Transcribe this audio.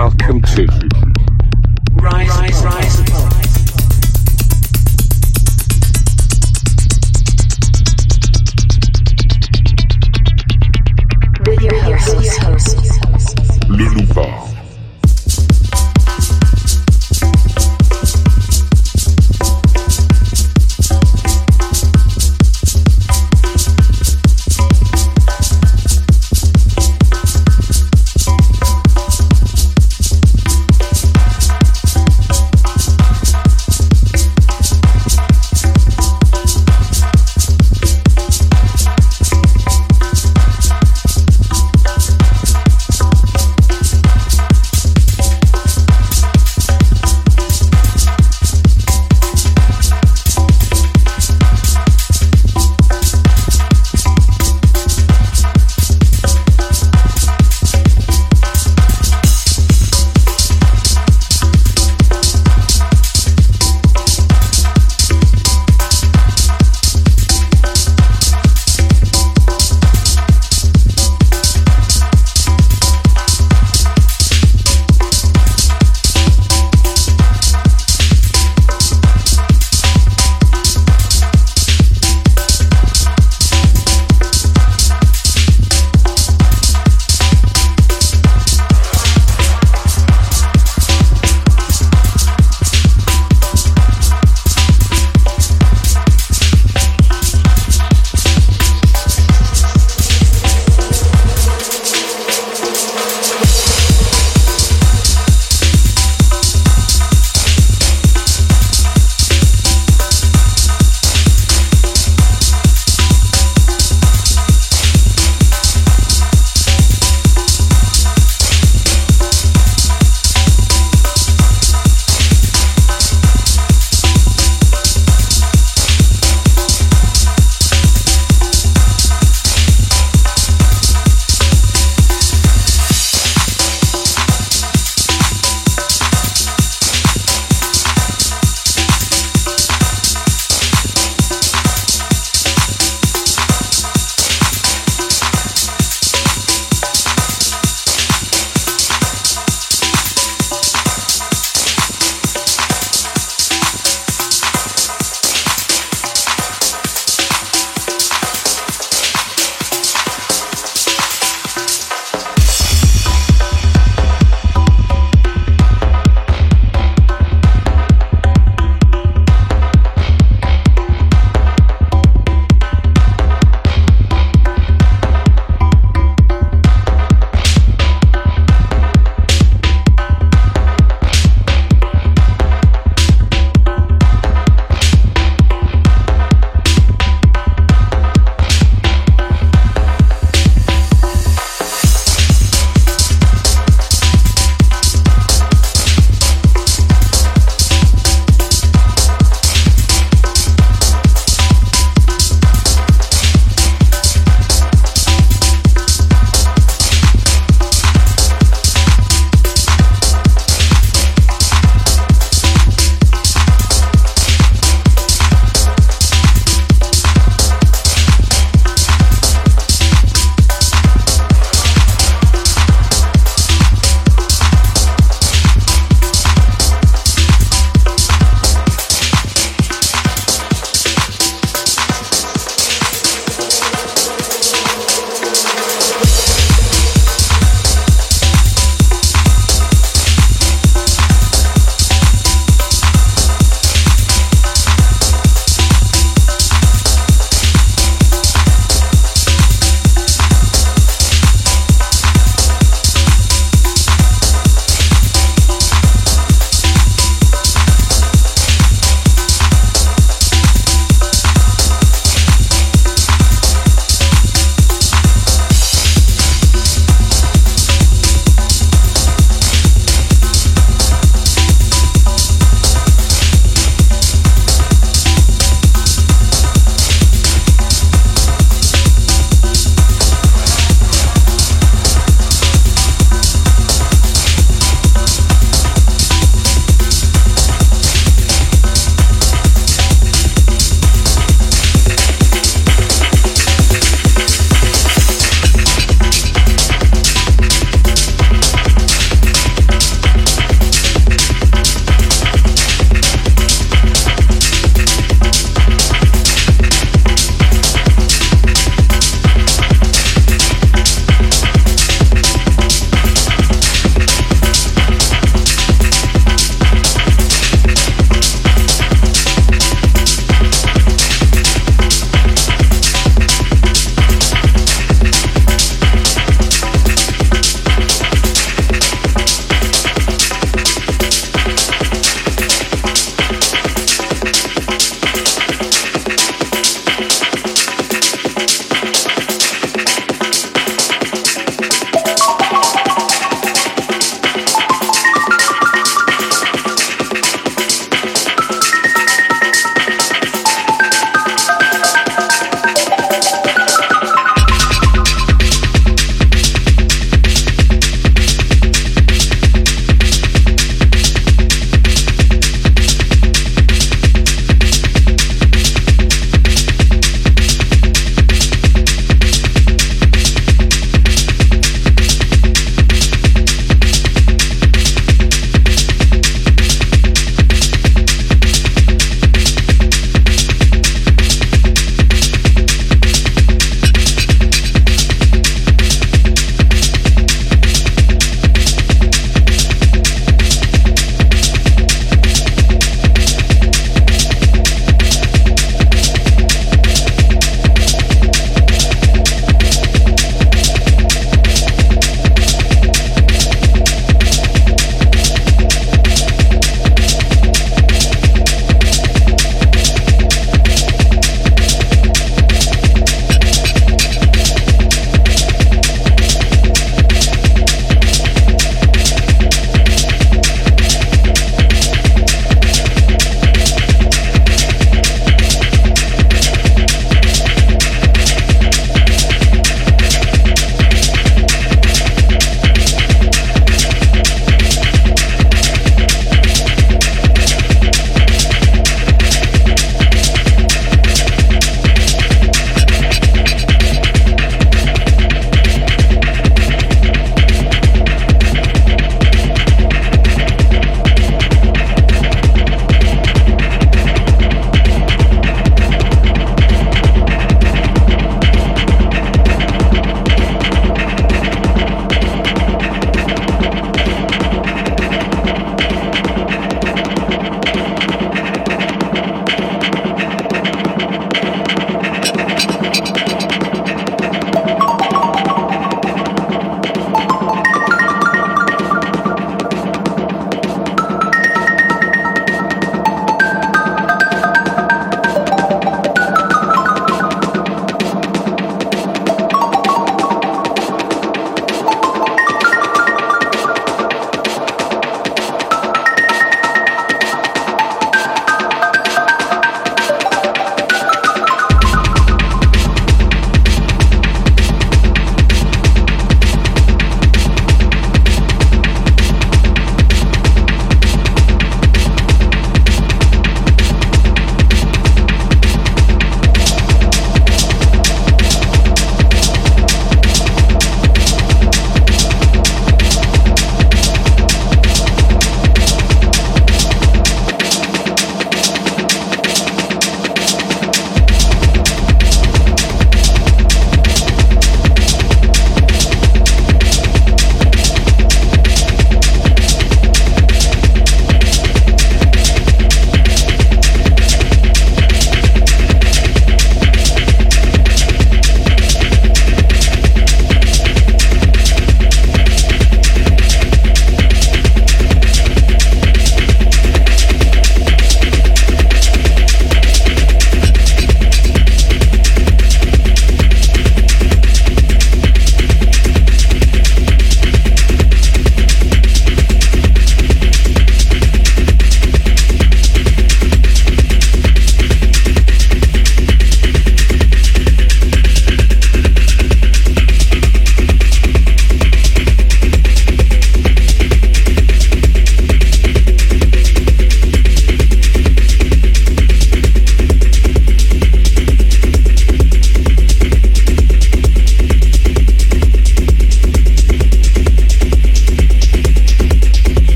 Welcome to Rise, rise, rise.